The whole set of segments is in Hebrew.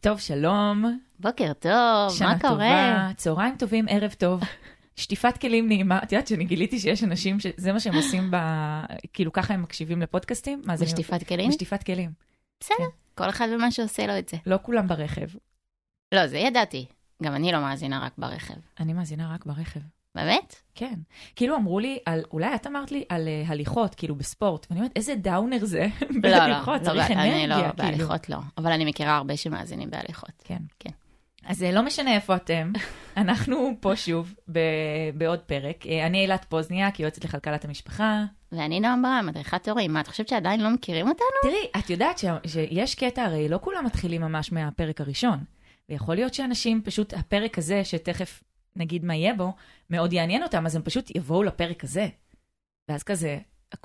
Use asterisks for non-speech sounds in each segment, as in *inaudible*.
טוב, שלום. בוקר טוב, שנה מה קורה? טובה, צהריים טובים, ערב טוב. *laughs* שטיפת כלים נעימה. את יודעת שאני גיליתי שיש אנשים שזה מה שהם עושים ב... כאילו ככה הם מקשיבים לפודקאסטים? בשטיפת כלים? בשטיפת כלים. בסדר, כן. כל אחד ומה שעושה לו את זה. לא כולם ברכב. לא, זה ידעתי. גם אני לא מאזינה רק ברכב. אני מאזינה רק ברכב. באמת? כן. כאילו אמרו לי על, אולי את אמרת לי על uh, הליכות, כאילו בספורט, ואני אומרת, איזה דאונר זה *laughs* לא, לא, בהליכות, לא, צריך אני אנרגיה, לא, כאילו. בהליכות לא. אבל אני מכירה הרבה שמאזינים בהליכות. כן. כן. אז אה, לא משנה איפה אתם, *laughs* אנחנו פה שוב ב- בעוד פרק. אה, אני אילת פוזניאק, יועצת לכלכלת המשפחה. ואני נועם ברם, מדריכת הורים. מה, את חושבת שעדיין לא מכירים אותנו? תראי, את יודעת ש- שיש קטע, הרי לא כולם מתחילים ממש מהפרק הראשון. ויכול להיות שאנשים, פשוט הפרק הזה, שתכף נגיד מה יהיה בו, מאוד יעניין אותם, אז הם פשוט יבואו לפרק הזה. ואז כזה,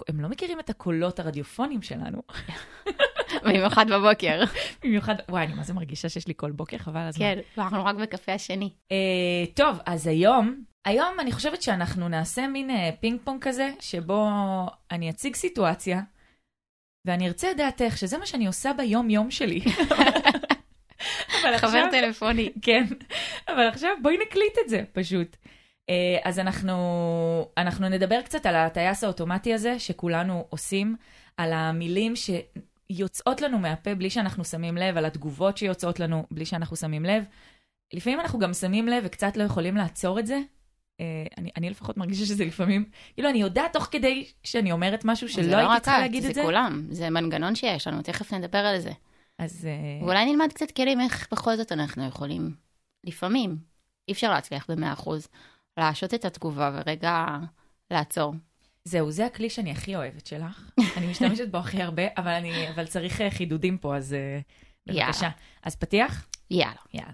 הם לא מכירים את הקולות הרדיופונים שלנו. *laughs* במיוחד בבוקר. *laughs* במיוחד, וואי, אני מה זה מרגישה שיש לי כל בוקר, חבל הזמן. כן, ואנחנו רק בקפה השני. אה, טוב, אז היום, היום אני חושבת שאנחנו נעשה מין אה, פינג פונג כזה, שבו אני אציג סיטואציה, ואני ארצה את דעתך, שזה מה שאני עושה ביום-יום שלי. *laughs* חבר עכשיו- טלפוני. כן, אבל עכשיו בואי נקליט את זה פשוט. אה, אז אנחנו, אנחנו נדבר קצת על הטייס האוטומטי הזה שכולנו עושים, על המילים שיוצאות לנו מהפה בלי שאנחנו שמים לב, על התגובות שיוצאות לנו בלי שאנחנו שמים לב. לפעמים אנחנו גם שמים לב וקצת לא יכולים לעצור את זה. אה, אני, אני לפחות מרגישה שזה לפעמים, כאילו אני יודעת תוך כדי שאני אומרת משהו זה שלא לא הייתי רק צריכה את, להגיד את זה. זה כולם. זה מנגנון שיש לנו, תכף נדבר על זה. אז אה, ואולי נלמד קצת כלים איך בכל זאת אנחנו יכולים, לפעמים, אי אפשר להצליח ב-100%, להשעות את התגובה ורגע לעצור. זהו, זה הכלי שאני הכי אוהבת שלך. *laughs* אני משתמשת בו הכי הרבה, אבל, אני, אבל צריך אה, חידודים פה, אז אה, בבקשה. יאללה. אז פתיח? יאללה. יאללה.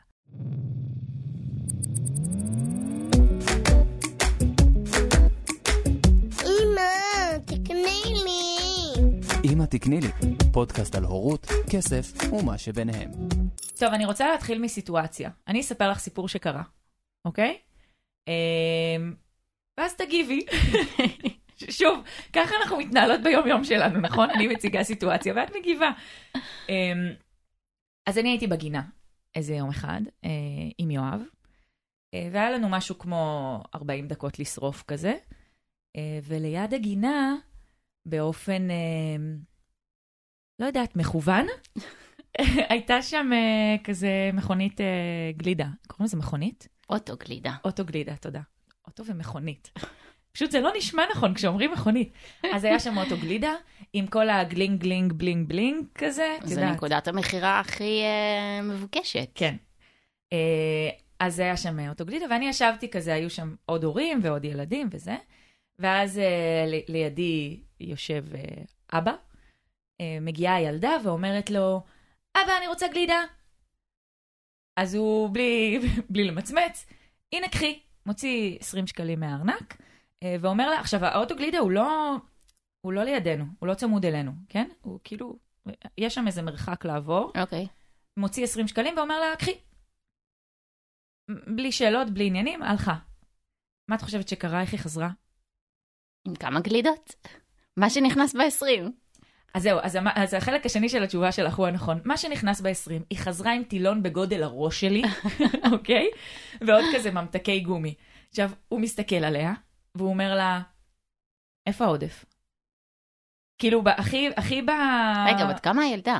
אמא, תקני לי. אמא תקני לי, פודקאסט על הורות, כסף ומה שביניהם. טוב, אני רוצה להתחיל מסיטואציה. אני אספר לך סיפור שקרה, אוקיי? אמ, ואז תגיבי. *laughs* שוב, ככה אנחנו מתנהלות ביום-יום שלנו, נכון? אני מציגה סיטואציה ואת מגיבה. אמ, אז אני הייתי בגינה איזה יום אחד אה, עם יואב, אה, והיה לנו משהו כמו 40 דקות לשרוף כזה, אה, וליד הגינה, באופן, אה, לא יודעת, מכוון, *laughs* הייתה שם אה, כזה מכונית אה, גלידה. קוראים לזה מכונית? אוטו גלידה. אוטו גלידה, תודה. אוטו ומכונית. פשוט זה לא נשמע נכון כשאומרים מכונית. אז היה שם אוטו גלידה, עם כל הגלינג גלינג bling bling כזה, את זו יודעת. נקודת המכירה הכי אה, מבוקשת. כן. אה, אז היה שם אוטו גלידה, ואני ישבתי כזה, היו שם עוד הורים ועוד ילדים וזה, ואז ל- לידי יושב אה, אבא, מגיעה הילדה ואומרת לו, אבא, אני רוצה גלידה. אז הוא, בלי, *laughs* בלי למצמץ, הנה קחי, מוציא 20 שקלים מהארנק, אה, ואומר לה, עכשיו, האוטו גלידה הוא לא, הוא לא לידינו, הוא לא צמוד אלינו, כן? הוא כאילו, יש שם איזה מרחק לעבור. אוקיי. מוציא 20 שקלים ואומר לה, קחי. בלי שאלות, בלי עניינים, הלכה. מה את חושבת שקרה? איך היא חזרה? עם כמה גלידות? מה שנכנס ב-20. אז זהו, אז, המ- אז החלק השני של התשובה שלך הוא הנכון. מה שנכנס ב-20, היא חזרה עם טילון בגודל הראש שלי, *laughs* אוקיי? ועוד כזה ממתקי גומי. עכשיו, הוא מסתכל עליה, והוא אומר לה, איפה העודף? כאילו, הכי, הכי ב... רגע, בת כמה הילדה?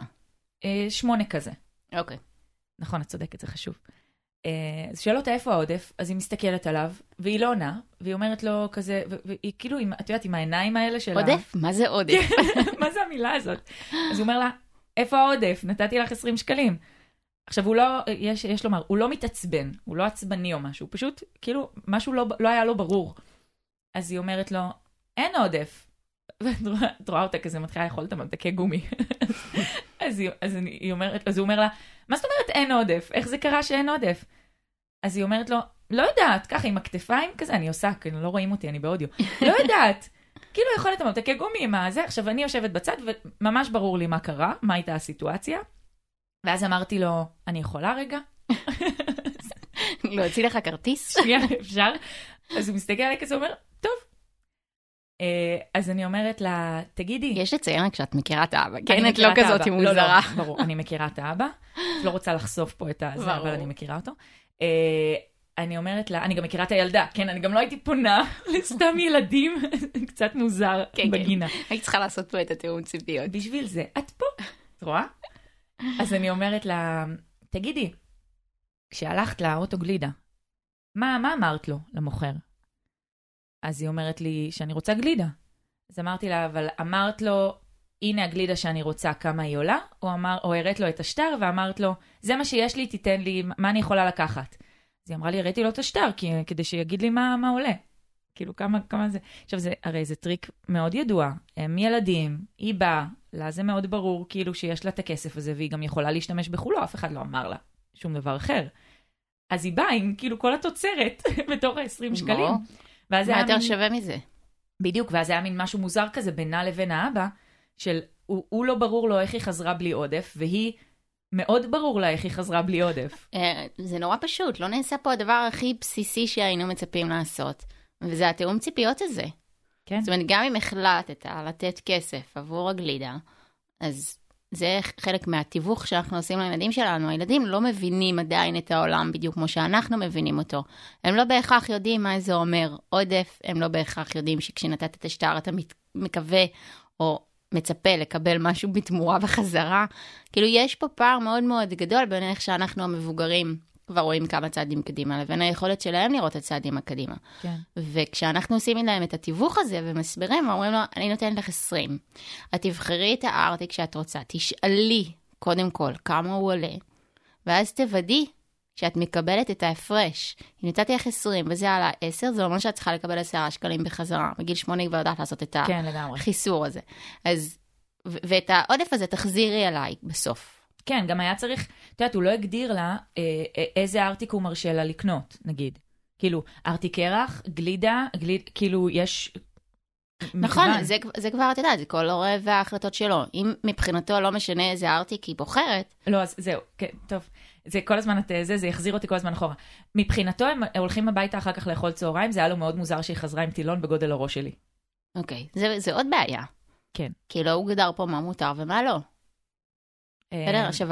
אה, שמונה כזה. אוקיי. נכון, את צודקת, זה חשוב. אה, אז שואל אותה איפה העודף, אז היא מסתכלת עליו, והיא לא עונה, והיא אומרת לו כזה, והיא כאילו, את יודעת, עם העיניים האלה של. עודף? מה זה עודף? *laughs* מה זה המילה הזאת? אז הוא אומר לה, איפה העודף? נתתי לך 20 שקלים. עכשיו, הוא לא, יש, יש לומר, הוא לא מתעצבן, הוא לא עצבני או משהו, הוא פשוט, כאילו, משהו לא, לא היה לו ברור. אז היא אומרת לו, אין עודף. *laughs* ואת רואה- אותה כזה מתחילה לאכול את הממתקי גומי. *laughs* אז, היא, אז אני, היא אומרת, אז הוא אומר לה, מה זאת אומרת אין עודף? איך זה קרה שאין עודף? אז היא אומרת לו, לא יודעת, ככה עם הכתפיים כזה, אני עושה, כי לא רואים אותי, אני באודיו. *laughs* לא יודעת. כאילו יכול להיות ממתקי גומי עם הזה, עכשיו אני יושבת בצד וממש ברור לי מה קרה, מה הייתה הסיטואציה. ואז אמרתי לו, אני יכולה רגע? *laughs* להוציא לך כרטיס? שנייה, אפשר? אז הוא מסתכל עליי כזה, אומר, טוב. אה, אז אני אומרת לה, תגידי, יש לציין רק שאת מכירה את האבא, כן? את לא את כזאת האבא. מוזרה. לא, לא, ברור, אני מכירה את האבא. לא רוצה לחשוף פה את הזה. אבל אני מכירה אותו. אה, אני אומרת לה, אני גם מכירה את הילדה, כן, אני גם לא הייתי פונה *laughs* לסתם ילדים, *laughs* קצת מוזר כן, כן. בגינה. היית צריכה לעשות פה את התיאום ציפיות. בשביל זה, את פה, את רואה? אז אני אומרת לה, תגידי, כשהלכת לאוטו גלידה, מה, מה אמרת לו, למוכר? אז היא אומרת לי שאני רוצה גלידה. אז אמרתי לה, אבל אמרת לו, הנה הגלידה שאני רוצה, כמה היא עולה? או, אמר, או הראת לו את השטר ואמרת לו, זה מה שיש לי, תיתן לי, מה אני יכולה לקחת? אז היא אמרה לי, הראיתי לו את השטר, כי, כדי שיגיד לי מה, מה עולה. כאילו, כמה, כמה זה... עכשיו, זה, הרי זה טריק מאוד ידוע. הם ילדים, היא באה, לה זה מאוד ברור, כאילו, שיש לה את הכסף הזה, והיא גם יכולה להשתמש בכולו, אף אחד לא אמר לה שום דבר אחר. אז היא באה עם כאילו כל התוצרת *laughs* בתוך ה-20 שקלים. ואז מה יותר מין- שווה מזה? בדיוק, ואז היה מין משהו מוזר כזה בינה לבין האבא, של הוא, הוא לא ברור לו איך היא חזרה בלי עודף, והיא, מאוד ברור לה איך היא חזרה בלי עודף. *laughs* אה, זה נורא פשוט, לא נעשה פה הדבר הכי בסיסי שהיינו מצפים לעשות, וזה התיאום ציפיות הזה. כן. זאת אומרת, גם אם החלטת לתת כסף עבור הגלידה, אז זה חלק מהתיווך שאנחנו עושים לילדים שלנו. הילדים לא מבינים עדיין את העולם בדיוק כמו שאנחנו מבינים אותו. הם לא בהכרח יודעים מה זה אומר עודף, הם לא בהכרח יודעים שכשנתת את השטר אתה מקווה או מצפה לקבל משהו בתמורה בחזרה. כאילו, יש פה פער מאוד מאוד גדול בין איך שאנחנו המבוגרים כבר רואים כמה צעדים קדימה, לבין היכולת שלהם לראות את הצעדים הקדימה. כן. וכשאנחנו עושים להם את התיווך הזה ומסבירים, ואומרים לו, אני נותנת לך 20. את תבחרי את הארטיק שאת רוצה, תשאלי קודם כל כמה הוא עולה, ואז תוודאי שאת מקבלת את ההפרש. אם נתתי לך 20 וזה עלה 10, זה אומר שאת צריכה לקבל 10 שקלים בחזרה. בגיל 8 היא כבר יודעת לעשות את כן, לגמרי. החיסור הזה. אז, ו- ואת העודף הזה תחזירי אליי בסוף. כן, גם היה צריך, את יודעת, הוא לא הגדיר לה אה, אה, איזה ארטיק הוא מרשה לה לקנות, נגיד. כאילו, ארטיק קרח, גלידה, גליד, כאילו, יש... נכון. זה, זה כבר, את יודעת, זה כל הורה וההחלטות שלו. אם מבחינתו לא משנה איזה ארטיק היא בוחרת, לא, אז זהו, כן, טוב. זה כל הזמן, את, זה, זה יחזיר אותי כל הזמן אחורה. מבחינתו, הם הולכים הביתה אחר כך לאכול צהריים, זה היה לו מאוד מוזר שהיא חזרה עם טילון בגודל הראש שלי. אוקיי, זה, זה עוד בעיה. כן. כי לא הוגדר פה מה מותר ומה לא. בסדר? אה, עכשיו,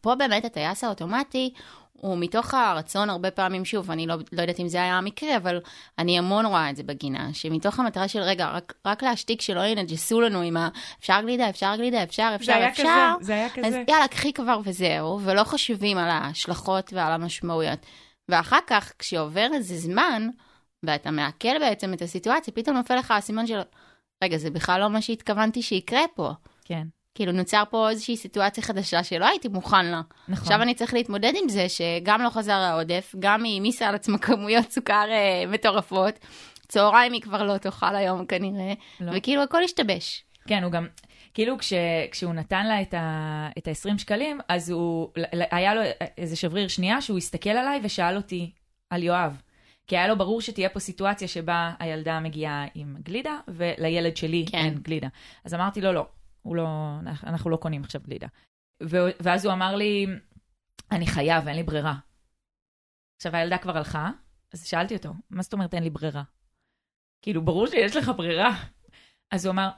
פה באמת הטייס האוטומטי הוא מתוך הרצון הרבה פעמים, שוב, אני לא, לא יודעת אם זה היה המקרה, אבל אני המון רואה את זה בגינה, שמתוך המטרה של, רגע, רק, רק להשתיק שלא ינג'סו לנו עם ה... אפשר גלידה, אפשר גלידה, אפשר, אפשר, זה היה אפשר. כזה, זה היה אז כזה. יאללה, קחי כבר וזהו, ולא חושבים על ההשלכות ועל המשמעויות. ואחר כך, כשעובר איזה זמן, ואתה מעכל בעצם את הסיטואציה, פתאום נופל לך האסימון של, רגע, זה בכלל לא מה שהתכוונתי שיקרה פה. כן, כאילו, נוצר פה איזושהי סיטואציה חדשה שלא הייתי מוכן לה. נכון. עכשיו אני צריך להתמודד עם זה שגם לא חזר העודף, גם היא העמיסה על עצמה כמויות סוכר אה, מטורפות. צהריים היא כבר לא תאכל היום כנראה, לא. וכאילו הכל השתבש. כן, הוא גם, כאילו כש, כשהוא נתן לה את ה- את ה-20 שקלים, אז הוא, היה לו איזה שבריר שנייה שהוא הסתכל עליי ושאל אותי על יואב. כי היה לו ברור שתהיה פה סיטואציה שבה הילדה מגיעה עם גלידה, ולילד שלי כן. אין גלידה. אז אמרתי לו, לא, הוא לא, אנחנו לא קונים עכשיו גלידה. ואז הוא אמר לי, אני חייב, אין לי ברירה. עכשיו הילדה כבר הלכה, אז שאלתי אותו, מה זאת אומרת אין לי ברירה? כאילו, ברור שיש לך ברירה. אז הוא אמר,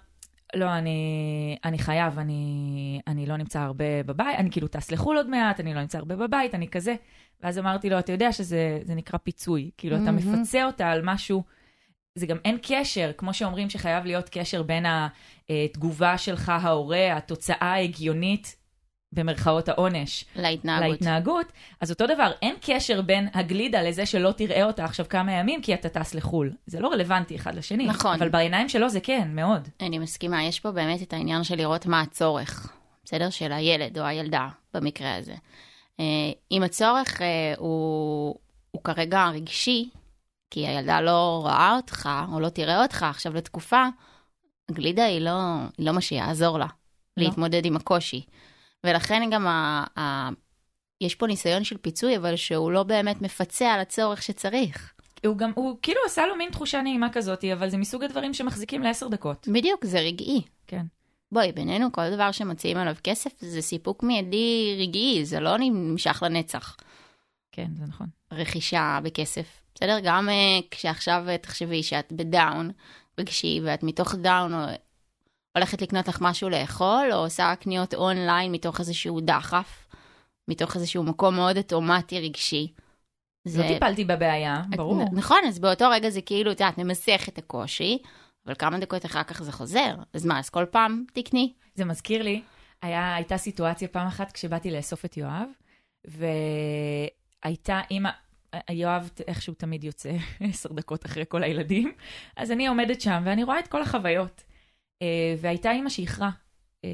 לא, אני, אני חייב, אני, אני לא נמצא הרבה בבית, אני כאילו טס לחו"ל עוד מעט, אני לא נמצא הרבה בבית, אני כזה. ואז אמרתי לו, אתה יודע שזה זה נקרא פיצוי. כאילו, אתה מהמם. מפצה אותה על משהו, זה גם אין קשר, כמו שאומרים שחייב להיות קשר בין התגובה שלך, ההורה, התוצאה ההגיונית, במרכאות העונש, להתנהגות. להתנהגות, אז אותו דבר, אין קשר בין הגלידה לזה שלא תראה אותה עכשיו כמה ימים כי אתה טס לחו"ל. זה לא רלוונטי אחד לשני. נכון. אבל בעיניים שלו זה כן, מאוד. אני מסכימה, יש פה באמת את העניין של לראות מה הצורך, בסדר? של הילד או הילדה במקרה הזה. אה, אם הצורך אה, הוא, הוא כרגע רגשי, כי הילדה לא רואה אותך או לא תראה אותך עכשיו לתקופה, גלידה היא לא, היא לא מה שיעזור לה לא. להתמודד עם הקושי. ולכן גם ה, ה, יש פה ניסיון של פיצוי, אבל שהוא לא באמת מפצה על הצורך שצריך. הוא גם, הוא כאילו עשה לו מין תחושה נעימה כזאת, אבל זה מסוג הדברים שמחזיקים לעשר דקות. בדיוק, זה רגעי. כן. בואי, בינינו, כל דבר שמציעים עליו כסף זה סיפוק מיידי רגעי, זה לא נמשך לנצח. כן, זה נכון. רכישה בכסף, בסדר? גם אה, כשעכשיו אה, תחשבי שאת ב down, רגשי, ואת מתוך down או הולכת לקנות לך משהו לאכול, או עושה קניות אונליין מתוך איזשהו דחף, מתוך איזשהו מקום מאוד אוטומטי רגשי. לא טיפלתי בבעיה, ברור. נכון, אז באותו רגע זה כאילו, את יודעת, ממסך את הקושי, אבל כמה דקות אחר כך זה חוזר. אז מה, אז כל פעם תקני? זה מזכיר לי, היה, הייתה סיטואציה פעם אחת כשבאתי לאסוף את יואב, והייתה אימא, יואב איכשהו תמיד יוצא *laughs* עשר דקות אחרי כל הילדים, אז אני עומדת שם ואני רואה את כל החוויות. אה, והייתה אימא שאיחרה אה,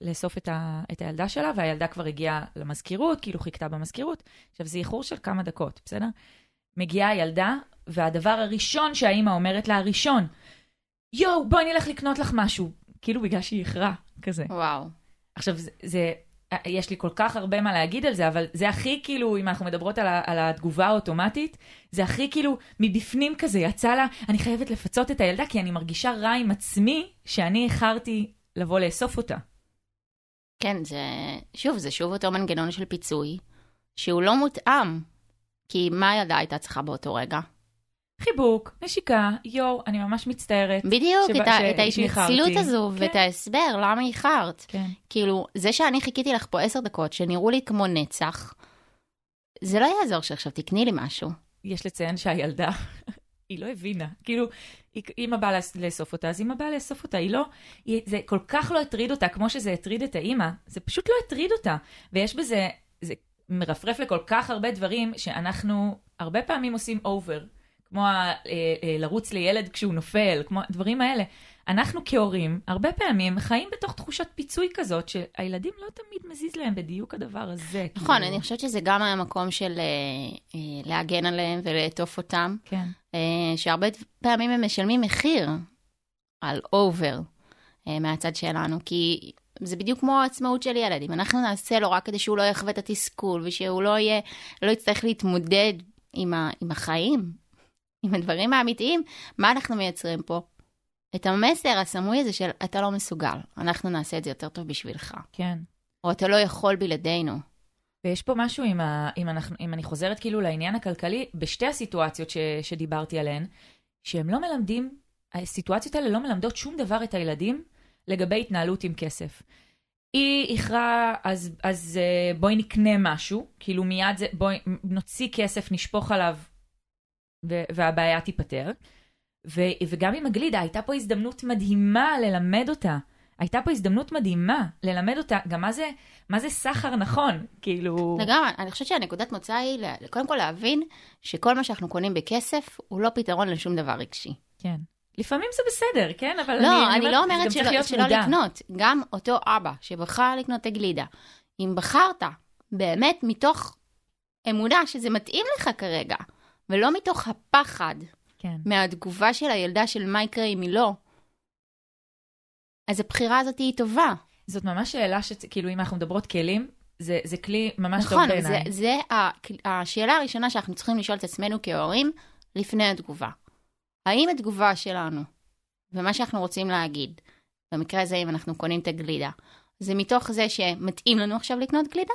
לאסוף את, ה, את הילדה שלה, והילדה כבר הגיעה למזכירות, כאילו חיכתה במזכירות. עכשיו, זה איחור של כמה דקות, בסדר? מגיעה הילדה, והדבר הראשון שהאימא אומרת לה, הראשון, יואו, בואי נלך לקנות לך משהו. כאילו בגלל שהיא איחרה, כזה. וואו. עכשיו, זה, זה, יש לי כל כך הרבה מה להגיד על זה, אבל זה הכי כאילו, אם אנחנו מדברות על, ה, על התגובה האוטומטית, זה הכי כאילו מבפנים כזה, יצא לה, אני חייבת לפצות את הילדה, כי אני מרגישה רע עם עצמי, שאני איחרתי לבוא לאסוף אותה. כן, זה, שוב, זה שוב אותו מנגנון של פיצוי, שהוא לא מותאם. כי מה הילדה הייתה צריכה באותו רגע? חיבוק, נשיקה, יואו, אני ממש מצטערת. בדיוק, שבא- את, ההתנצלות. הזו, כן. ואת ההסבר, למה איחרת. כן. כאילו, זה שאני חיכיתי לך פה עשר דקות, שנראו לי כמו נצח, זה לא יעזור שעכשיו תקני לי משהו. יש לציין שהילדה, *laughs* היא לא הבינה. כאילו, אמא באה לאס- לאסוף אותה, אז אמא באה לאסוף אותה. היא לא, היא, זה כל כך לא הטריד אותה, כמו שזה הטריד את האימא, זה פשוט לא הטריד אותה. ויש בזה, זה מרפרף לכל כך הרבה דברים שאנחנו הרבה פעמים עושים over. כמו ה, אה, אה, לרוץ לילד כשהוא נופל, כמו הדברים האלה. אנחנו כהורים, הרבה פעמים חיים בתוך תחושת פיצוי כזאת, שהילדים לא תמיד מזיז להם בדיוק הדבר הזה. נכון, כאילו. אני חושבת שזה גם היה מקום של אה, אה, להגן עליהם ולעטוף אותם, כן. אה, שהרבה פעמים הם משלמים מחיר על over אה, מהצד שלנו, כי זה בדיוק כמו העצמאות של ילד. אם אנחנו נעשה לו רק כדי שהוא לא יחווה את התסכול, ושהוא לא יהיה, לא יצטרך להתמודד עם, ה, עם החיים, עם הדברים האמיתיים, מה אנחנו מייצרים פה? את המסר הסמוי הזה של אתה לא מסוגל, אנחנו נעשה את זה יותר טוב בשבילך, כן. או אתה לא יכול בלעדינו. ויש פה משהו, אם, ה, אם, אנחנו, אם אני חוזרת כאילו לעניין הכלכלי, בשתי הסיטואציות ש, שדיברתי עליהן, שהם לא מלמדים, הסיטואציות האלה לא מלמדות שום דבר את הילדים לגבי התנהלות עם כסף. היא איחרה, אז, אז אה, בואי נקנה משהו, כאילו מיד זה, בואי נוציא כסף, נשפוך עליו, והבעיה תיפתר. ו, וגם עם הגלידה, הייתה פה הזדמנות מדהימה ללמד אותה. הייתה פה הזדמנות מדהימה ללמד אותה גם מה זה, מה זה סחר נכון, כאילו... לגמרי, אני חושבת שהנקודת מוצא היא קודם כל להבין שכל מה שאנחנו קונים בכסף הוא לא פתרון לשום דבר רגשי. כן. לפעמים זה בסדר, כן? אבל לא, אני אומרת, לא זה אומרת שלא, שלא. לקנות. גם אותו אבא שבחר לקנות את הגלידה, אם בחרת באמת מתוך אמונה שזה מתאים לך כרגע, ולא מתוך הפחד כן. מהתגובה של הילדה של מה יקרה אם היא לא, אז הבחירה הזאת היא טובה. זאת ממש שאלה שכאילו אם אנחנו מדברות כלים, זה, זה כלי ממש נכון, טוב זה, בעיניי. זה ה- השאלה הראשונה שאנחנו צריכים לשאול את עצמנו כהורים לפני התגובה. האם התגובה שלנו, ומה שאנחנו רוצים להגיד, במקרה הזה אם אנחנו קונים את הגלידה, זה מתוך זה שמתאים לנו עכשיו לקנות גלידה?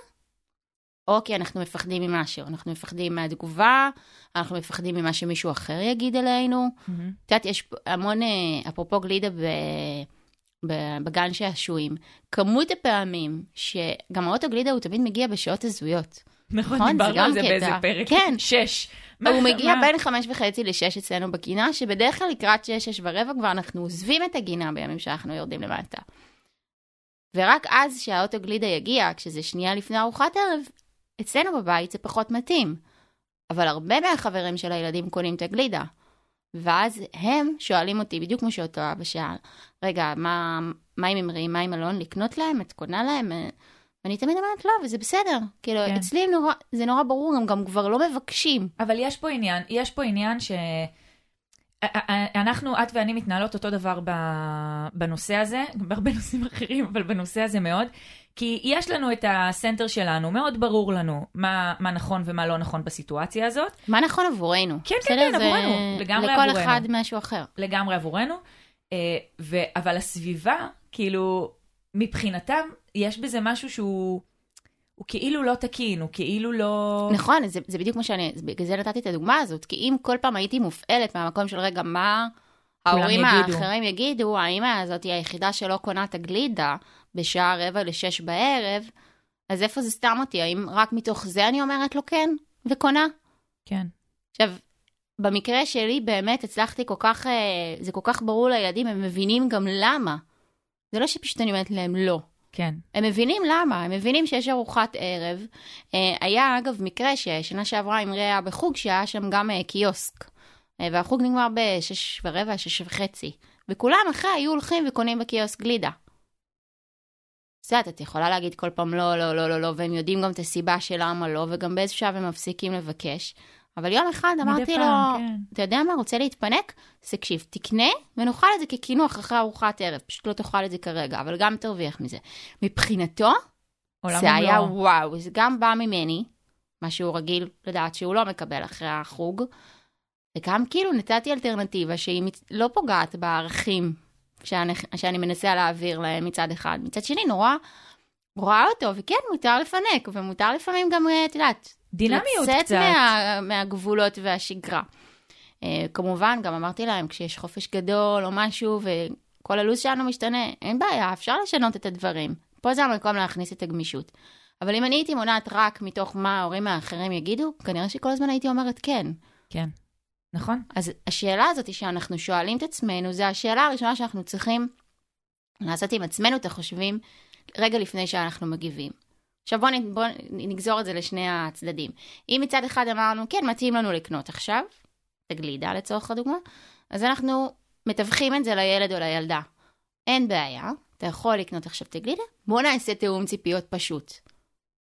או כי אנחנו מפחדים ממשהו, אנחנו מפחדים מהתגובה, אנחנו מפחדים ממה שמישהו אחר יגיד עלינו. מהמם. את יודעת, יש המון, אה, אפרופו גלידה ב, בגן שעשועים, כמות הפעמים שגם האוטו גלידה הוא תמיד מגיע בשעות הזויות. נכון, נכון, דיברנו על זה קטע. באיזה פרק. כן. שש. מה- הוא מגיע מה- בין חמש וחצי לשש אצלנו בגינה, שבדרך כלל לקראת שש, שש ורבע כבר אנחנו עוזבים את הגינה בימים שאנחנו יורדים למטה. ורק אז שהאוטו גלידה יגיע, כשזה שנייה לפני ארוחת ערב, אצלנו בבית זה פחות מתאים. אבל הרבה מהחברים של הילדים קונים את הגלידה. ואז הם שואלים אותי, בדיוק כמו שאותו אבא שאל, רגע, מה, מה עם אמרי, מה עם אלון, לקנות להם? את קונה להם? ואני תמיד אומרת, לא, וזה בסדר. כאילו, כן. אצלי נורא, זה נורא ברור, הם גם כבר לא מבקשים. אבל יש פה עניין, יש פה עניין ש... אנחנו, את ואני מתנהלות אותו דבר בנושא הזה, גם בהרבה נושאים אחרים, אבל בנושא הזה מאוד. כי יש לנו את הסנטר שלנו, מאוד ברור לנו מה, מה נכון ומה לא נכון בסיטואציה הזאת, מה נכון עבורנו? כן, כן? כן, זה עבורנו, לגמרי לכל עבורנו. אחד משהו אחר. לגמרי עבורנו. אה, ו... אבל הסביבה, כאילו, מבחינתם, יש בזה משהו שהוא הוא כאילו לא תקין, הוא כאילו לא... נכון, זה, זה בדיוק מה שאני, בגלל זה נתתי את הדוגמה הזאת, כי אם כל פעם הייתי מופעלת מהמקום של רגע, מה ההורים יגידו. האחרים יגידו, האמא הזאת היא היחידה שלא קונה את הגלידה בשעה רבע לשש בערב, אז איפה זה סתם אותי? האם רק מתוך זה אני אומרת לו כן וקונה? כן. עכשיו, במקרה שלי באמת הצלחתי כל כך, אה, זה כל כך ברור לילדים, הם מבינים גם למה. זה לא שפשוט אני אומרת להם לא. כן. הם מבינים למה, הם מבינים שיש ארוחת ערב. אה, היה אגב מקרה ששנה שעברה עם ריאה בחוג שהיה שם גם אה, קיוסק. והחוג נגמר בשש ורבע, שש וחצי. וכולם אחרי היו הולכים וקונים בקיוסק גלידה. את יודעת, את יכולה להגיד כל פעם לא, לא, לא, לא, לא, והם יודעים גם את הסיבה של למה לא, וגם באיזשהו שלב הם מפסיקים לבקש. אבל יום אחד אמרתי לו, כן. אתה יודע מה, רוצה להתפנק? אז תקשיב, תקנה ונאכל את זה כקינוח אחרי ארוחת ערב. פשוט לא תאכל את זה כרגע, אבל גם תרוויח מזה. מבחינתו, זה היה. וואו, זה גם בא ממני, מה שהוא רגיל לדעת שהוא לא מקבל אחרי החוג, וגם כאילו נתתי אלטרנטיבה שהיא לא פוגעת בערכים שאני, שאני מנסה להעביר להם מצד אחד. מצד שני, נורא רואה אותו, וכן, מותר לפנק, ומותר לפעמים גם, אה, את יודעת, דינמיות לצאת קצת. מה, מהגבולות והשגרה. Uh, כמובן, גם אמרתי להם, כשיש חופש גדול או משהו, וכל הלו"ז שלנו משתנה, אין בעיה, אפשר לשנות את הדברים. פה זה המקום להכניס את הגמישות. אבל אם אני הייתי מונעת רק מתוך מה ההורים האחרים יגידו, כנראה שכל הזמן הייתי אומרת כן. כן. נכון? אז השאלה הזאת שאנחנו שואלים את עצמנו, זה השאלה הראשונה שאנחנו צריכים לעשות עם עצמנו את החושבים רגע לפני שאנחנו מגיבים. עכשיו בואו בוא נגזור את זה לשני הצדדים. אם מצד אחד אמרנו, כן, מתאים לנו לקנות עכשיו, את הגלידה לצורך הדוגמה, אז אנחנו מתווכים את זה לילד או לילדה. אין בעיה, אתה יכול לקנות עכשיו את הגלידה, בואו נעשה תיאום ציפיות פשוט.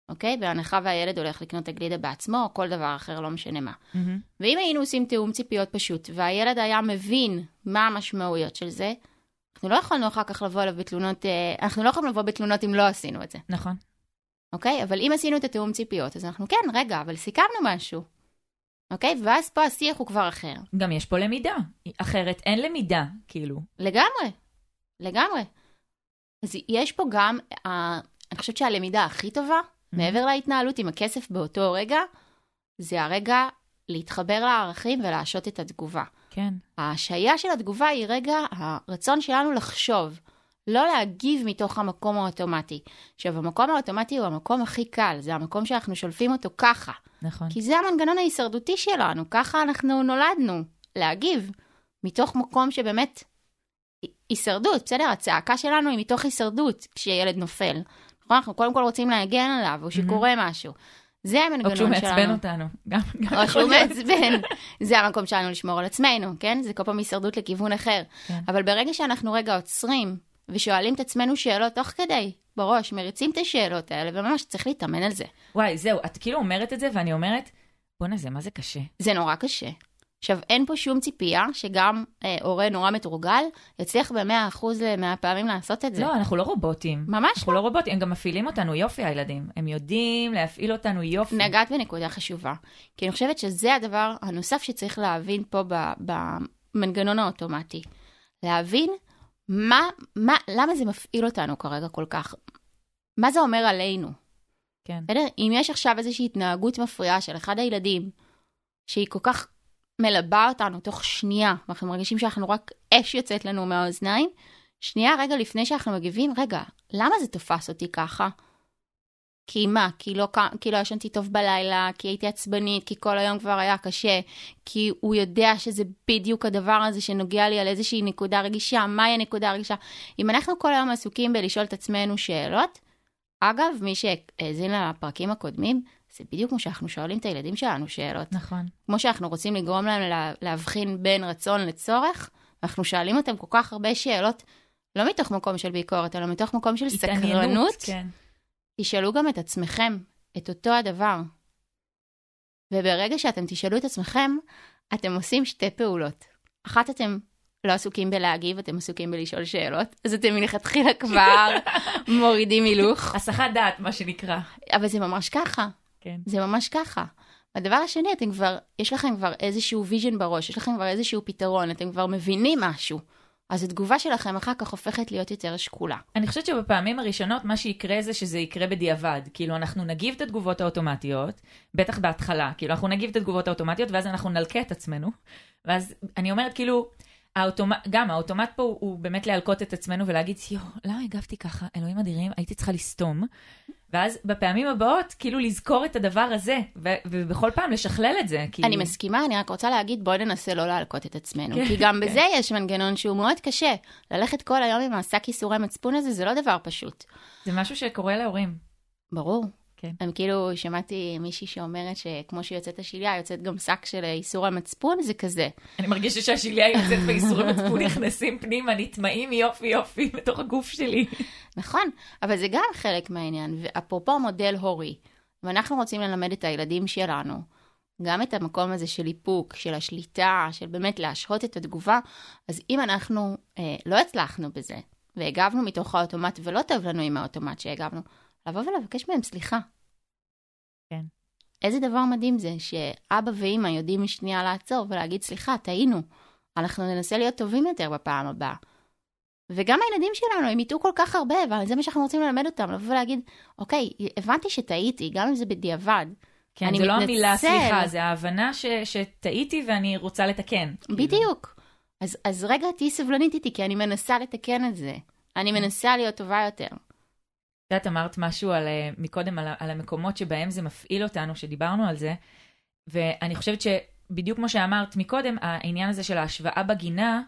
אוקיי? בהנחה והילד הולך לקנות את הגלידה בעצמו, או כל דבר אחר, לא משנה מה. מהמם. ואם היינו עושים תיאום ציפיות פשוט, והילד היה מבין מה המשמעויות של זה, אנחנו לא יכולנו אחר כך לבוא אליו בתלונות, אה, אנחנו לא יכולים לבוא בתלונות אם לא עשינו את זה, נכון. אוקיי? אבל אם עשינו את התיאום ציפיות, אז אנחנו כן, רגע, אבל סיכמנו משהו, אוקיי? ואז פה השיח הוא כבר אחר. גם יש פה למידה. אחרת אין למידה, כאילו. לגמרי, לגמרי. אז יש פה גם, אה, אני חושבת שהלמידה הכי טובה, מעבר להתנהלות עם הכסף באותו רגע, זה הרגע להתחבר לערכים ולהשעות את התגובה. כן. ההשעיה של התגובה היא רגע הרצון שלנו לחשוב, לא להגיב מתוך המקום האוטומטי. עכשיו, המקום האוטומטי הוא המקום הכי קל, זה המקום שאנחנו שולפים אותו ככה. נכון. כי זה המנגנון ההישרדותי שלנו, ככה אנחנו נולדנו, להגיב, מתוך מקום שבאמת הישרדות, בסדר? הצעקה שלנו היא מתוך הישרדות כשילד נופל. נכון? אנחנו קודם כל רוצים להגן עליו, או שקורה משהו. זה או המנגנון כשהוא שלנו. מעצבן אותנו. גם, גם או יכול שהוא להיות. מעצבן. זה המקום שלנו לשמור על עצמנו, כן? זה כל פעם הישרדות לכיוון אחר. כן. אבל ברגע שאנחנו רגע עוצרים ושואלים את עצמנו שאלות תוך כדי, בראש, מריצים את השאלות האלה, וממש צריך להתאמן על זה. וואי, זהו, את כאילו אומרת את זה, ואני אומרת, בואנה, זה מה זה קשה. זה נורא קשה. עכשיו, אין פה שום ציפייה שגם אה, הורה נורא מתורגל יצליח ב-100% מהפעמים לעשות את זה. לא, אנחנו לא רובוטים. ממש אנחנו לא רובוטים, הם גם מפעילים אותנו יופי, הילדים. הם יודעים להפעיל אותנו יופי. נגעת בנקודה חשובה. כי אני חושבת שזה הדבר הנוסף שצריך להבין פה ב- במנגנון האוטומטי. להבין מה, מה, למה זה מפעיל אותנו כרגע כל כך. מה זה אומר עלינו. כן. בסדר? אם יש עכשיו איזושהי התנהגות מפריעה של אחד הילדים, שהיא כל כך מלבה אותנו תוך שנייה, ואנחנו מרגישים שאנחנו רק אש יוצאת לנו מהאוזניים, שנייה רגע לפני שאנחנו מגיבים, רגע, למה זה תפס אותי ככה? כי מה? כי לא, כי לא ישנתי טוב בלילה, כי הייתי עצבנית, כי כל היום כבר היה קשה, כי הוא יודע שזה בדיוק הדבר הזה שנוגע לי על איזושהי נקודה רגישה, מהי הנקודה הרגישה. אם אנחנו כל היום עסוקים בלשאול את עצמנו שאלות, אגב, מי שהאזין לפרקים הקודמים, זה בדיוק כמו שאנחנו שואלים את הילדים שלנו שאלות. נכון. כמו שאנחנו רוצים לגרום להם לה, להבחין בין רצון לצורך, אנחנו שואלים אותם כל כך הרבה שאלות, לא מתוך מקום של ביקורת, אלא מתוך מקום של סקרנות. כן. תשאלו גם את עצמכם את אותו הדבר. וברגע שאתם תשאלו את עצמכם, אתם עושים שתי פעולות. אחת, אתם לא עסוקים בלהגיב, אתם עסוקים בלשאול שאלות, אז אתם מלכתחילה כבר *laughs* מורידים הילוך. הסחת דעת, מה שנקרא. אבל זה ממש ככה. כן. זה ממש ככה. הדבר השני, אתם כבר, יש לכם כבר איזשהו vision בראש, יש לכם כבר איזשהו פתרון, אתם כבר מבינים משהו. אז התגובה שלכם אחר כך הופכת להיות יותר שקולה. אני חושבת שבפעמים הראשונות מה שיקרה זה שזה יקרה בדיעבד. כאילו אנחנו נגיב את התגובות האוטומטיות, בטח בהתחלה, כאילו אנחנו נגיב את התגובות האוטומטיות ואז אנחנו נלקה את עצמנו. ואז אני אומרת כאילו, האוטומט, גם האוטומט פה הוא, הוא באמת להלקות את עצמנו ולהגיד, יואו, למה הגבתי ככה? אלוהים אדירים, הייתי צריכה לסתום. ואז בפעמים הבאות, כאילו לזכור את הדבר הזה, ו- ובכל פעם לשכלל את זה. כאילו. אני מסכימה, אני רק רוצה להגיד, בואי ננסה לא להלקות את עצמנו. כן, כי גם כן. בזה יש מנגנון שהוא מאוד קשה. ללכת כל היום עם השק ייסורי מצפון הזה, זה לא דבר פשוט. זה משהו שקורה להורים. ברור. כן. הם כאילו, שמעתי מישהי שאומרת שכמו שיוצאת השליה, יוצאת גם שק של איסור המצפון, זה כזה. אני מרגישה שהשליה יוצאת ואיסורי מצפון נכנסים פנימה, נטמעים יופי יופי בתוך הגוף שלי. נכון, אבל זה גם חלק מהעניין. ואפרופו מודל הורי, ואנחנו רוצים ללמד את הילדים שלנו, גם את המקום הזה של איפוק, של השליטה, של באמת להשהות את התגובה, אז אם אנחנו אה, לא הצלחנו בזה, והגבנו מתוך האוטומט, ולא טוב לנו עם האוטומט שהגבנו, לבוא ולבקש מהם סליחה. כן. איזה דבר מדהים זה שאבא ואימא יודעים שנייה לעצור ולהגיד, סליחה, טעינו, אנחנו ננסה להיות טובים יותר בפעם הבאה. וגם הילדים שלנו, הם יטעו כל כך הרבה, וזה מה שאנחנו רוצים ללמד אותם, לבוא ולהגיד, אוקיי, הבנתי שטעיתי, גם אם זה בדיעבד. כן, אני זה לא המילה מתנצל. סליחה, זה ההבנה ש- שטעיתי ואני רוצה לתקן. כאילו. בדיוק. אז, אז רגע, תהיי סבלנית איתי, כי אני מנסה לתקן את זה. אני מנסה להיות טובה יותר. יודעת, אמרת משהו על, אה, מקודם על, על המקומות שבהם זה מפעיל אותנו, שדיברנו על זה, ואני חושבת שבדיוק כמו שאמרת מקודם, העניין הזה של ההשוואה בגינה,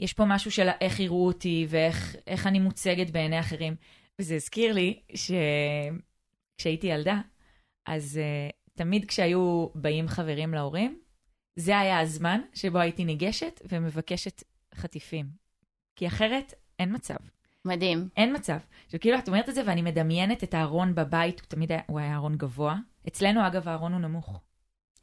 יש פה משהו של איך יראו אותי ואיך איך אני מוצגת בעיני אחרים. וזה הזכיר לי שכשהייתי ילדה, אז uh, תמיד כשהיו באים חברים להורים, זה היה הזמן שבו הייתי ניגשת ומבקשת חטיפים. כי אחרת אין מצב. מדהים. אין מצב. עכשיו, כאילו, את אומרת את זה ואני מדמיינת את הארון בבית, הוא תמיד היה, הוא היה ארון גבוה. אצלנו, אגב, הארון הוא נמוך.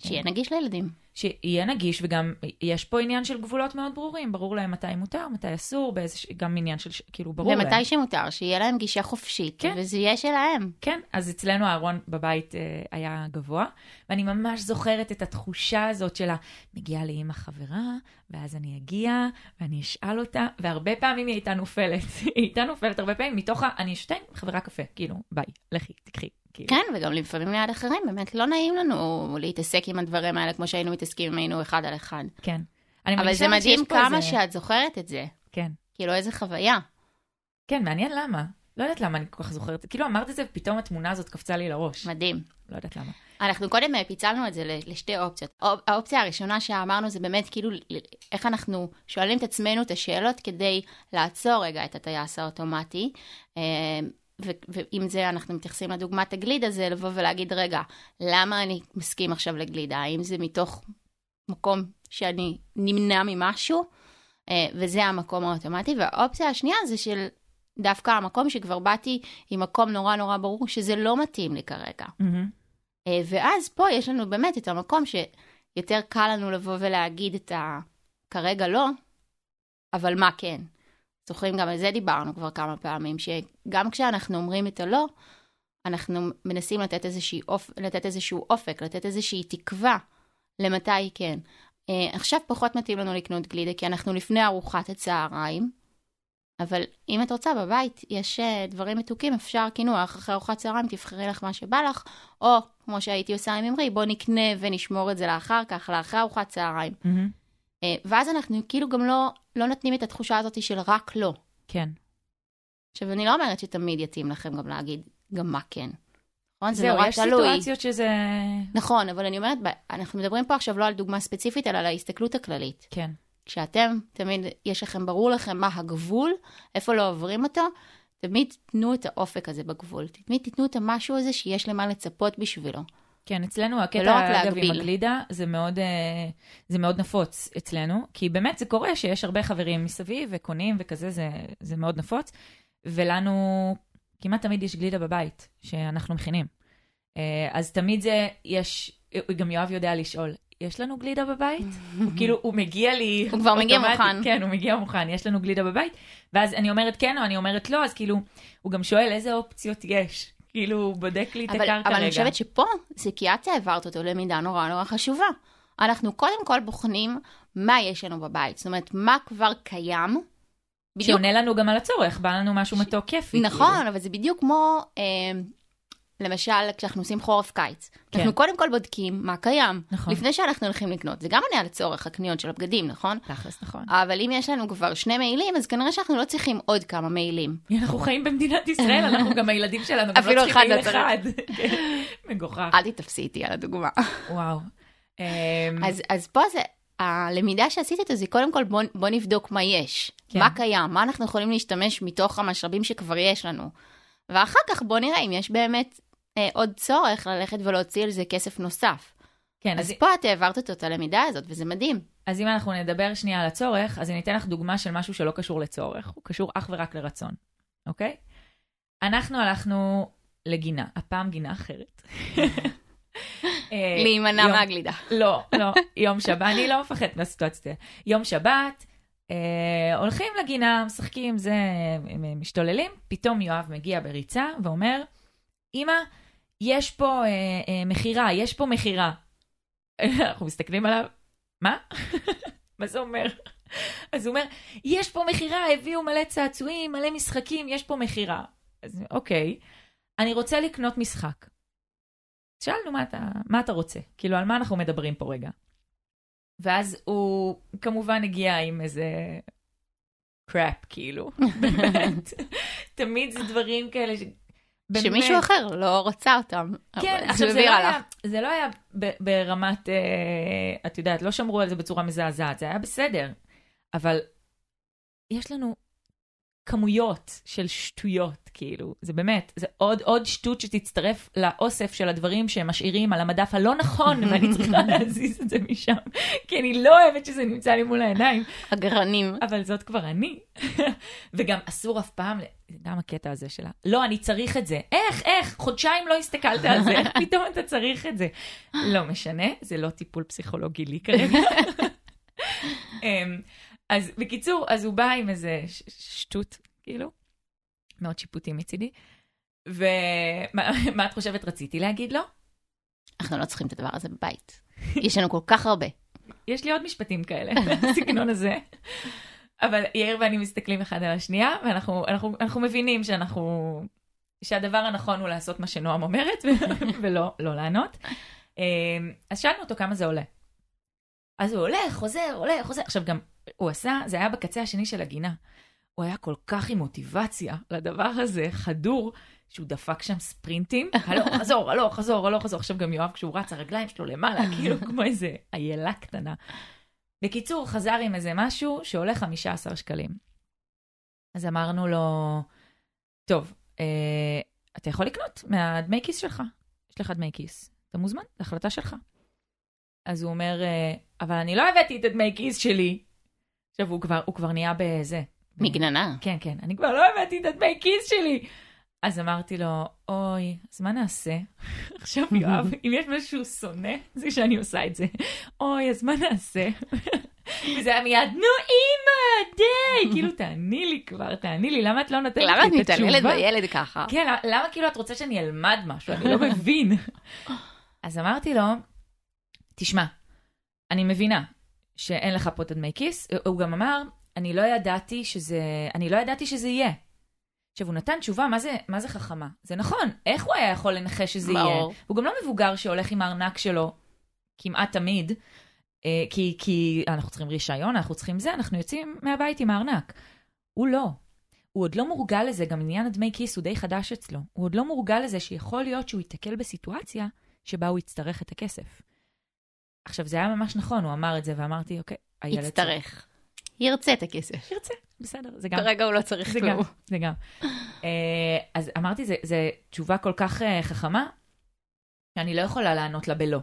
שיהיה נגיש לילדים. שיהיה נגיש, וגם יש פה עניין של גבולות מאוד ברורים. ברור להם מתי מותר, מתי אסור, באיזה, גם עניין של, כאילו, ברור להם. ומתי שמותר, שיהיה להם גישה חופשית, כן. וזה יהיה שלהם. כן, אז אצלנו הארון בבית אה, היה גבוה, ואני ממש זוכרת את התחושה הזאת של המגיעה לאימא חברה, ואז אני אגיע, ואני אשאל אותה, והרבה פעמים היא הייתה נופלת. *laughs* היא הייתה נופלת הרבה פעמים מתוך ה... אני אשתה חברה קפה, כאילו, ביי, לכי, תקחי. כאילו. כן, וגם לפעמים ליד אחרים, באמת לא נעים לנו להתעסק עם הדברים האלה כמו שהיינו מתעסקים אם היינו אחד על אחד. כן. אבל זה מדהים כמה איזה- שאת זוכרת את זה. כן. כאילו, איזה חוויה. כן, מעניין למה. לא יודעת למה אני כל כך זוכרת. כאילו אמרת את זה, ופתאום התמונה הזאת קפצה לי לראש. מדהים. לא יודעת למה. אנחנו קודם אה, פיצלנו את זה לשתי אופציות. אופ- האופציה הראשונה שאמרנו זה באמת כאילו איך אנחנו שואלים את עצמנו את השאלות כדי לעצור רגע את הטייס האוטומטי. ו- ועם זה אנחנו מתייחסים לדוגמת הגלידה, זה לבוא ולהגיד, רגע, למה אני מסכים עכשיו לגלידה? האם זה מתוך מקום שאני נמנע ממשהו? אה, וזה המקום האוטומטי. והאופציה השנייה זה של דווקא המקום שכבר באתי עם מקום נורא נורא ברור שזה לא מתאים לי כרגע. אה, ואז פה יש לנו באמת את המקום שיותר קל לנו לבוא ולהגיד את ה... כרגע לא, אבל מה כן. זוכרים, גם על זה דיברנו כבר כמה פעמים, שגם כשאנחנו אומרים את הלא, אנחנו מנסים לתת, אופ... לתת איזשהו אופק, לתת איזושהי תקווה למתי כן. אה, עכשיו פחות מתאים לנו לקנות גלידה, כי אנחנו לפני ארוחת הצהריים, אבל אם את רוצה, בבית יש אה, דברים מתוקים, אפשר קינוח, אחרי ארוחת צהריים תבחרי לך מה שבא לך, או כמו שהייתי עושה עם אמרי, בוא נקנה ונשמור את זה לאחר כך, לאחרי ארוחת צהריים. אה, ואז אנחנו כאילו גם לא, לא נותנים את התחושה הזאת של רק לא. כן. עכשיו, אני לא אומרת שתמיד יתאים לכם גם להגיד גם מה כן. נכון? זה זהו, נורא יש תלוי. סיטואציות שזה... נכון, אבל אני אומרת, אנחנו מדברים פה עכשיו לא על דוגמה ספציפית, אלא על ההסתכלות הכללית. כן. כשאתם, תמיד יש לכם, ברור לכם מה הגבול, איפה לא עוברים אותו, תמיד תנו את האופק הזה בגבול. תמיד תיתנו את המשהו הזה שיש למה לצפות בשבילו. כן, אצלנו הקטע, אגב, עם. הגלידה, זה מאוד, אה, זה מאוד נפוץ אצלנו, כי באמת זה קורה שיש הרבה חברים מסביב וקונים וכזה, זה, זה מאוד נפוץ, ולנו כמעט תמיד יש גלידה בבית שאנחנו מכינים. אה, אז תמיד זה, יש, גם יואב יודע לשאול, יש לנו גלידה בבית? הוא *laughs* כאילו, הוא מגיע לי... הוא כבר מגיע. מוכן. כן, הוא מגיע מוכן, יש לנו גלידה בבית, ואז אני אומרת כן או אני אומרת לא, אז כאילו, הוא גם שואל איזה אופציות יש. כאילו, בודק לי את אבל, הקרקע רגע. אבל אני חושבת שפה, זה כי את העברת אותו למידה נורא נורא חשובה. אנחנו קודם כל בוחנים מה יש לנו בבית. זאת אומרת, מה כבר קיים. בדיוק שעונה לנו גם על הצורך, בא לנו משהו מתוק כיפי. נכון, אבל זה בדיוק כמו, אה, למשל, כשאנחנו עושים חורף-קיץ, כן. אנחנו קודם כל בודקים מה קיים, נכון. לפני שאנחנו הולכים לקנות. זה גם עונה על הצורך, הקניות של הבגדים, נכון? תכלס, נכון. אבל אם יש לנו כבר שני מעילים, אז כנראה שאנחנו לא צריכים עוד כמה מעילים. *laughs* אנחנו חיים במדינת ישראל, אנחנו גם הילדים שלנו, גם אפילו לא צריכים לא מעיל. אחד. *laughs* כן, מגוחך. אל תתפסי איתי על הדוגמה. *laughs* וואו. אמ, אז, אז פה זה, הלמידה שעשית איתו זה קודם כל בוא, בוא נבדוק מה יש, כן. מה קיים, מה אנחנו יכולים להשתמש מתוך המשאבים שכבר יש לנו. ואחר כך בוא נראה אם יש באמת אה, עוד צורך ללכת ולהוציא על זה כסף נוסף. כן, אז אז פה את העברת אותו את הלמידה הזאת, וזה מדהים. אז אם אנחנו נדבר שנייה על הצורך, אז אני אתן לך דוגמה של משהו שלא קשור לצורך, הוא קשור אך ורק לרצון, אוקיי? אנחנו הלכנו לגינה, הפעם גינה אחרת. *laughs* אה, להימנע מהגלידה. לא, לא, יום שבת, אני לא מפחדת מהסיטואציה. יום שבת, אה, הולכים לגינה, משחקים, זה, משתוללים, פתאום יואב מגיע בריצה ואומר, אמא, יש פה אה, אה, מכירה, יש פה מכירה. *laughs* אנחנו מסתכלים עליו, מה? *laughs* מה זה אומר? *laughs* אז הוא אומר, יש פה מכירה, הביאו מלא צעצועים, מלא משחקים, יש פה מכירה. אז אוקיי, אני רוצה לקנות משחק. שאלנו מה אתה, מה אתה רוצה, כאילו על מה אנחנו מדברים פה רגע. ואז הוא כמובן הגיע עם איזה קראפ, כאילו, באמת. תמיד זה דברים כאלה. באמת- שמישהו אחר לא רצה אותם. כן, עכשיו זה לא העבירה היה. זה לא היה ברמת, אה, את יודעת, לא שמרו על זה בצורה מזעזעת, זה היה בסדר. אבל יש לנו כמויות של שטויות, כאילו, זה באמת, זה עוד, עוד שטות שתצטרף לאוסף של הדברים שהם משאירים על המדף הלא נכון, *laughs* ואני צריכה להזיז את זה משם, כי אני לא אוהבת שזה נמצא לי מול העיניים, אגרנים. אבל זאת כבר אני. *laughs* וגם אסור אף פעם, גם הקטע הזה שלה, לא, אני צריך את זה. איך, איך? חודשיים לא הסתכלת על זה, איך *laughs* פתאום אתה צריך את זה? לא משנה, זה לא טיפול פסיכולוגי לי כרגע. אז בקיצור, אז הוא בא עם איזה שטות, כאילו, מאוד שיפוטי מצידי. ומה מה את חושבת רציתי להגיד לו? אנחנו לא צריכים את הדבר הזה בבית. יש לנו כל כך הרבה. יש לי עוד משפטים כאלה, בסגנון הזה. אבל יאיר ואני מסתכלים אחד על השנייה, ואנחנו אנחנו, אנחנו מבינים שאנחנו, שהדבר הנכון הוא לעשות מה שנועם אומרת, ולא לא לענות. אמ, אז שאלנו אותו כמה זה עולה. אז הוא הולך, חוזר, הולך, חוזר. עכשיו גם, הוא עשה, זה היה בקצה השני של הגינה. הוא היה כל כך עם מוטיבציה לדבר הזה, חדור, שהוא דפק שם ספרינטים, *laughs* הלוך, חזור, הלוך, חזור, הלוך, חזור. עכשיו גם יואב, כשהוא רץ, הרגליים שלו למעלה, *laughs* כאילו כמו איזה איילה קטנה. בקיצור, חזר עם איזה משהו שעולה 15 שקלים. אז אמרנו לו, טוב, אה, אתה יכול לקנות מהדמי כיס שלך. יש לך דמי כיס, אתה מוזמן, זו החלטה שלך. אז הוא אומר, אה, אבל אני לא הבאתי את הדמי כיס שלי. עכשיו, הוא כבר, הוא כבר נהיה בזה. מגננה. כן, כן, אני כבר לא הבאתי את הדמי כיס שלי. אז אמרתי לו, אוי, אז מה נעשה? *laughs* עכשיו, יואב, *laughs* אם יש משהו שהוא שונא, זה שאני עושה את זה. אוי, אז מה נעשה? *laughs* וזה היה מיד, נו, אימא, די! כאילו, תעני לי כבר, תעני לי, למה את לא נותנת למה את לי את התשובה? מתעללת בילד ככה? כן, למה- למה כאילו את רוצה שאני אלמד משהו? אני לא מבין. אז אמרתי לו, תשמע, אני מבינה שאין לך פה את הדמי כיס, הוא גם אמר, אני לא ידעתי שזה, אני לא ידעתי שזה יהיה. עכשיו, הוא נתן תשובה, מה זה, מה זה חכמה? זה נכון, איך הוא היה יכול לנחש שזה יהיה? ברור. הוא גם לא מבוגר שהולך עם הארנק שלו כמעט תמיד, אה, כי, כי אנחנו צריכים רישיון, אנחנו צריכים זה, אנחנו יוצאים מהבית עם הארנק. הוא לא. הוא עוד לא מורגל לזה, גם עניין הדמי כיס הוא די חדש אצלו. הוא עוד לא מורגל לזה שיכול להיות שהוא ייתקל בסיטואציה שבה הוא יצטרך את הכסף. עכשיו, זה היה ממש נכון, הוא אמר את זה, ואמרתי, אוקיי, הילד... יצטרך. ירצה את הכסף. ירצה, בסדר, זה גם... כרגע הוא לא צריך זה גם, כלום. זה גם. אה, אז אמרתי, זו תשובה כל כך אה, חכמה, שאני לא יכולה לענות לה בלא.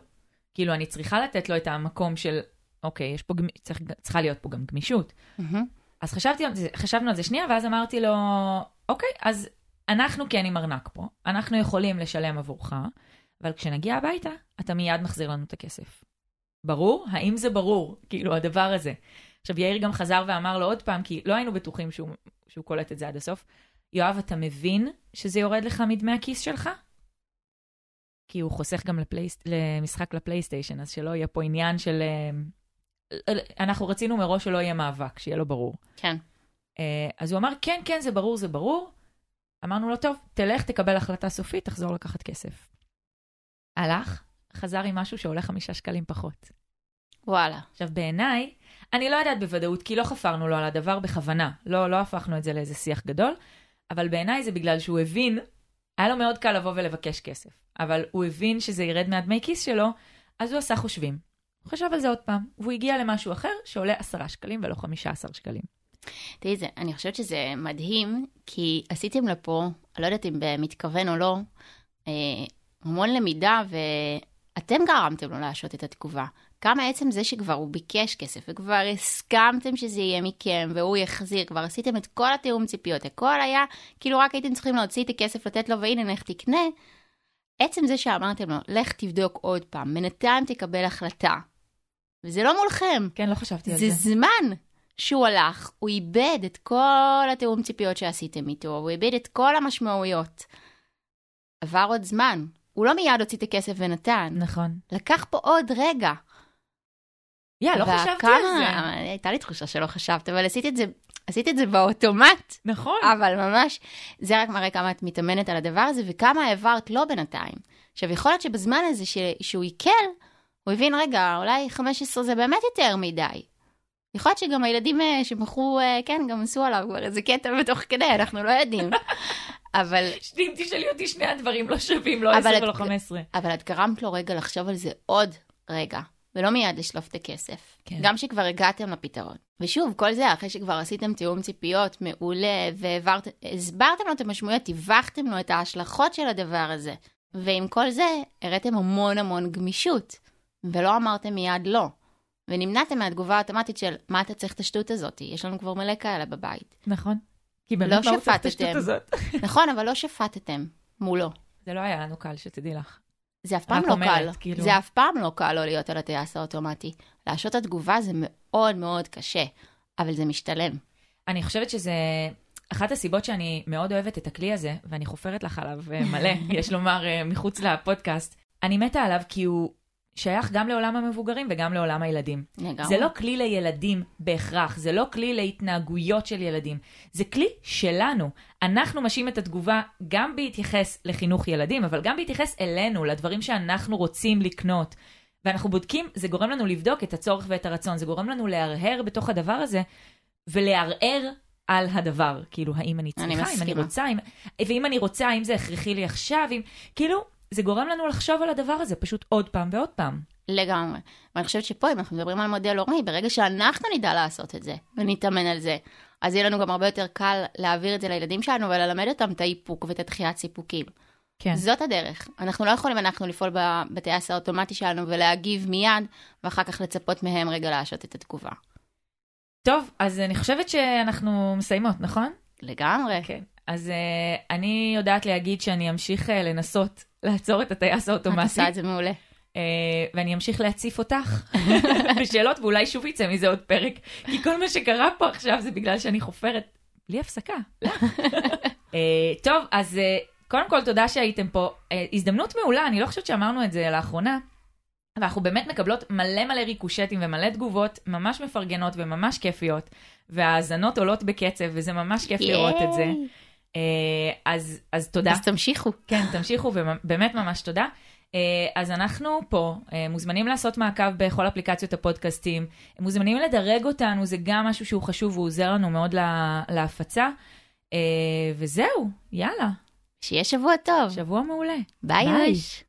כאילו, אני צריכה לתת לו את המקום של, אוקיי, יש פה, גמ- צריך, צריכה להיות פה גם גמישות. מהמם. אז חשבתי, חשבנו על זה שנייה, ואז אמרתי לו, אוקיי, אז אנחנו כן עם ארנק פה, אנחנו יכולים לשלם עבורך, אבל כשנגיע הביתה, אתה מיד מחזיר לנו את הכסף. ברור? האם זה ברור? כאילו, הדבר הזה. עכשיו, יאיר גם חזר ואמר לו עוד פעם, כי לא היינו בטוחים שהוא, שהוא קולט את זה עד הסוף, יואב, אתה מבין שזה יורד לך מדמי הכיס שלך? כי הוא חוסך גם לפלייסט, למשחק לפלייסטיישן, אז שלא יהיה פה עניין של... אה, אנחנו רצינו מראש שלא יהיה מאבק, שיהיה לו ברור. כן. אה, אז הוא אמר, כן, כן, זה ברור, זה ברור. אמרנו לו, טוב, תלך, תקבל החלטה סופית, תחזור לקחת כסף. הלך, חזר עם משהו שעולה חמישה שקלים פחות. וואלה. עכשיו, בעיניי, אני לא יודעת בוודאות, כי לא חפרנו לו על הדבר בכוונה. לא, לא הפכנו את זה לאיזה שיח גדול, אבל בעיניי זה בגלל שהוא הבין, היה לו מאוד קל לבוא ולבקש כסף, אבל הוא הבין שזה ירד מהדמי כיס שלו, אז הוא עשה חושבים. הוא חשב על זה עוד פעם, והוא הגיע למשהו אחר שעולה עשרה שקלים ולא חמישה עשר שקלים. תראי, זה, אני חושבת שזה מדהים, כי עשיתם לפה, אני לא יודעת אם במתכוון או לא, אה, המון למידה, ואתם גרמתם לו להשעות את התגובה. כמה עצם זה שכבר הוא ביקש כסף, וכבר הסכמתם שזה יהיה מכם, והוא יחזיר, כבר עשיתם את כל התיאום ציפיות, הכל היה, כאילו רק הייתם צריכים להוציא את הכסף, לתת לו, והנה, לך תקנה. עצם זה שאמרתם לו, לך תבדוק עוד פעם, בינתיים תקבל החלטה. וזה לא מולכם, כן, לא חשבתי על זה זה. זמן שהוא הלך, הוא איבד את כל התיאום ציפיות שעשיתם איתו, הוא איבד את כל המשמעויות. עבר עוד זמן, הוא לא מיד הוציא את הכסף ונתן, נכון. לקח פה עוד רגע. יא, לא חשבתי על זה. הייתה לי תחושה שלא חשבת, אבל עשית את זה, עשית את זה באוטומט, נכון. אבל ממש, זה רק מראה כמה את מתאמנת על הדבר הזה, וכמה העברת לו בינתיים. עכשיו, יכול להיות שבזמן הזה ש... שהוא עיכל, הוא הבין, רגע, אולי 15 זה באמת יותר מדי. יכול להיות שגם הילדים אה, שמכרו, אה, כן, גם עשו עליו כבר איזה קטע בתוך כדי, אנחנו לא יודעים. *laughs* אבל, אם תשאלי אותי, שני הדברים לא שווים, לא אבל 10 את- ולא 15. אבל את גרמת לו רגע לחשוב על זה עוד רגע, ולא מיד לשלוף את הכסף. כן. גם שכבר הגעתם לפתרון. ושוב, כל זה אחרי שכבר עשיתם תיאום ציפיות מעולה, והסברתם לו את המשמעויות, טיווחתם לו את ההשלכות של הדבר הזה. ועם כל זה, הראיתם המון המון גמישות, ולא אמרתם מיד לא. ונמנעתם מהתגובה האוטומטית של, מה אתה צריך את השטות הזאת? יש לנו כבר מלא כאלה בבית. נכון. כי באמת, לא צריך את השטות שפטתם. נכון, אבל לא שפטתם מולו. זה לא היה לנו קל, שתדעי לך. זה אף פעם לא אומרת, קל. כאילו- זה אף פעם לא קל לא להיות על הטייס האוטומטי. להשעות את התגובה זה מאוד מאוד קשה, אבל זה משתלם. אני חושבת שזה אחת הסיבות שאני מאוד אוהבת את הכלי הזה, ואני חופרת לך עליו אה, מלא, *laughs* יש לומר, אה, מחוץ לפודקאסט. אני מתה עליו כי הוא שייך גם לעולם המבוגרים וגם לעולם הילדים. לגמרי. זה לא כלי לילדים בהכרח, זה לא כלי להתנהגויות של ילדים, זה כלי שלנו. אנחנו משאים את התגובה גם בהתייחס לחינוך ילדים, אבל גם בהתייחס אלינו, לדברים שאנחנו רוצים לקנות. ואנחנו בודקים, זה גורם לנו לבדוק את הצורך ואת הרצון, זה גורם לנו להרהר בתוך הדבר הזה, ולערער על הדבר. כאילו, האם אני אני צריכה, אם אני. רוצה, אם... ואם אני רוצה, האם זה הכרחי לי עכשיו, אם... כאילו, זה גורם לנו לחשוב על הדבר הזה פשוט עוד פעם ועוד פעם. לגמרי. ואני חושבת שפה, אם אנחנו מדברים על מודל הורי, ברגע שאנחנו נדע לעשות את זה, ונתאמן על זה, אז יהיה לנו גם הרבה יותר קל להעביר את זה לילדים שלנו וללמד אותם את האיפוק ואת הדחיית סיפוקים. כן. זאת הדרך. אנחנו לא יכולים אנחנו לפעול בטייס האוטומטי שלנו ולהגיב מיד, ואחר כך לצפות מהם רגע להשעות את התגובה. טוב, אז אני חושבת שאנחנו מסיימות, נכון? לגמרי. כן. אז uh, אני יודעת להגיד שאני אמשיך uh, לנסות לעצור את הטייס את האוטומטי, עושה את זה מעולה. uh, ואני אמשיך להציף אותך *laughs* בשאלות, ואולי שוב יצא מזה עוד פרק, כי כל מה שקרה פה עכשיו זה בגלל שאני חופרת בלי הפסקה. לא. uh, *laughs* טוב, אז uh, קודם כל תודה שהייתם פה. הזדמנות מעולה, אני לא חושבת שאמרנו את זה לאחרונה. ואנחנו באמת מקבלות מלא מלא ריקושטים ומלא תגובות ממש מפרגנות וממש כיפיות, וההאזנות עולות בקצב, וזה ממש כיף לראות את זה. אה, אז, אז תודה. אז תמשיכו. כן, תמשיכו, ובאמת ממש תודה. אה, אז אנחנו פה, אה, מוזמנים לעשות מעקב בכל אפליקציות הפודקאסטים, מוזמנים לדרג אותנו, זה גם משהו שהוא חשוב, הוא עוזר לנו מאוד לה- להפצה. וזהו, יאללה, שיהיה שבוע טוב. שבוע מעולה. ביי ביי. יוש.